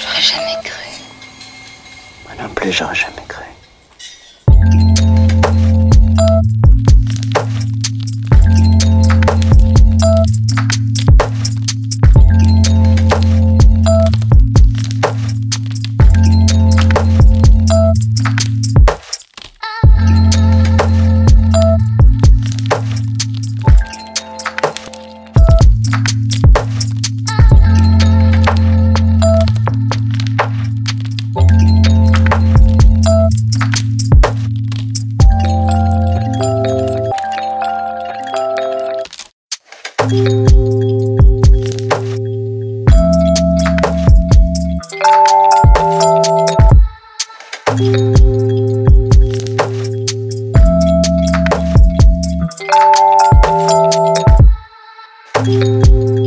j'aurais jamais cru. Moi non plus, j'aurais jamais cru. you